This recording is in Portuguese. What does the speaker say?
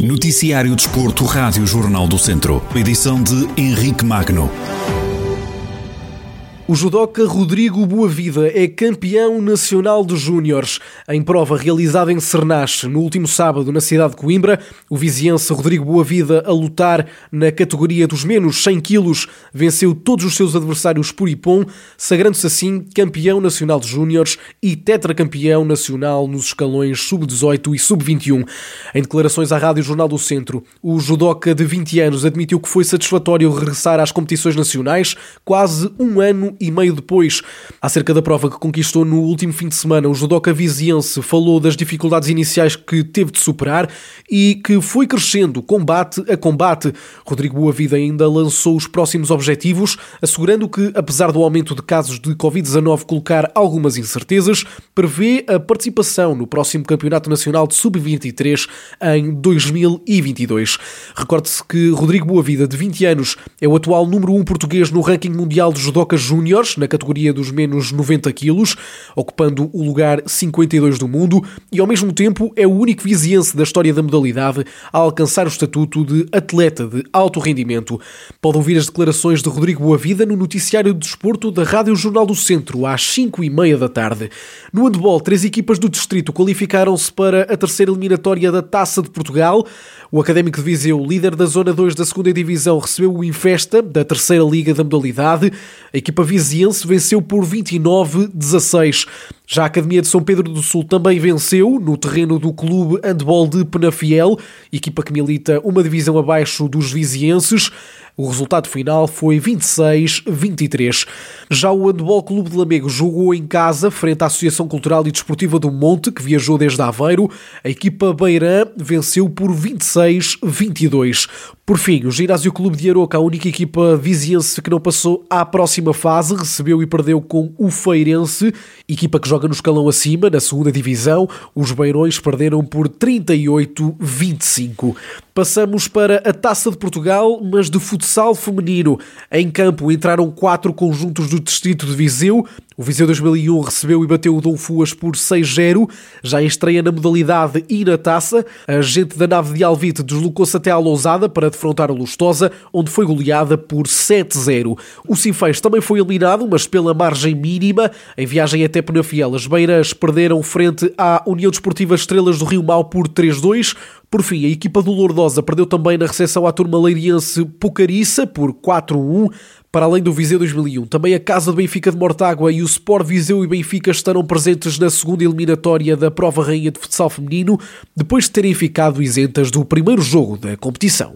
Noticiário Desporto, Rádio Jornal do Centro. Edição de Henrique Magno. O judoca Rodrigo Boavida é campeão nacional de júniores. Em prova realizada em Cernache no último sábado na cidade de Coimbra, o viziense Rodrigo Boavida, a lutar na categoria dos menos 100 quilos, venceu todos os seus adversários por ipom, sagrando-se assim campeão nacional de júniores e tetracampeão nacional nos escalões sub-18 e sub-21. Em declarações à Rádio Jornal do Centro, o judoca de 20 anos admitiu que foi satisfatório regressar às competições nacionais quase um ano e meio depois. Acerca da prova que conquistou no último fim de semana, o judoca viziense falou das dificuldades iniciais que teve de superar e que foi crescendo combate a combate. Rodrigo Boavida ainda lançou os próximos objetivos, assegurando que, apesar do aumento de casos de Covid-19 colocar algumas incertezas, prevê a participação no próximo Campeonato Nacional de Sub-23 em 2022. Recorde-se que Rodrigo Boavida, de 20 anos, é o atual número 1 português no ranking mundial de judoca júnior júniores, na categoria dos menos 90 quilos, ocupando o lugar 52 do mundo, e ao mesmo tempo é o único viziense da história da modalidade a alcançar o estatuto de atleta de alto rendimento. Pode ouvir as declarações de Rodrigo Boavida no noticiário de desporto da Rádio Jornal do Centro, às 5 e meia da tarde. No handball, três equipas do distrito qualificaram-se para a terceira eliminatória da Taça de Portugal. O Académico de Viseu, líder da Zona 2 da segunda Divisão, recebeu o Infesta, da terceira Liga da modalidade. A equipa viziense venceu por 29-16. Já a Academia de São Pedro do Sul também venceu no terreno do Clube Handball de Penafiel, equipa que milita uma divisão abaixo dos vizienses. O resultado final foi 26-23. Já o Handball Clube de Lamego jogou em casa frente à Associação Cultural e Desportiva do Monte, que viajou desde Aveiro. A equipa Beirã venceu por 26-22. Por fim, o Ginásio Clube de Aroca, a única equipa viziense que não passou à próxima fase, recebeu e perdeu com o Feirense, equipa que joga no escalão acima, na segunda divisão. Os Beirões perderam por 38-25. Passamos para a Taça de Portugal, mas de futsal feminino. Em campo entraram quatro conjuntos do distrito de Viseu. O Viseu 2001 recebeu e bateu o Dom Fuas por 6-0, já em estreia na modalidade e na taça. A gente da nave de Alvite deslocou-se até à Lousada para defrontar a Lustosa, onde foi goleada por 7-0. O Sinfãs também foi eliminado, mas pela margem mínima. Em viagem até Penafiel, as Beiras perderam frente à União Desportiva Estrelas do Rio Mau por 3-2. Por fim, a equipa do Lourdosa perdeu também na recepção à turma leiriense Pucariça por 4-1. Para além do Viseu 2001, também a Casa do Benfica de Mortágua e o Sport Viseu e Benfica estarão presentes na segunda eliminatória da Prova Rainha de Futsal Feminino, depois de terem ficado isentas do primeiro jogo da competição.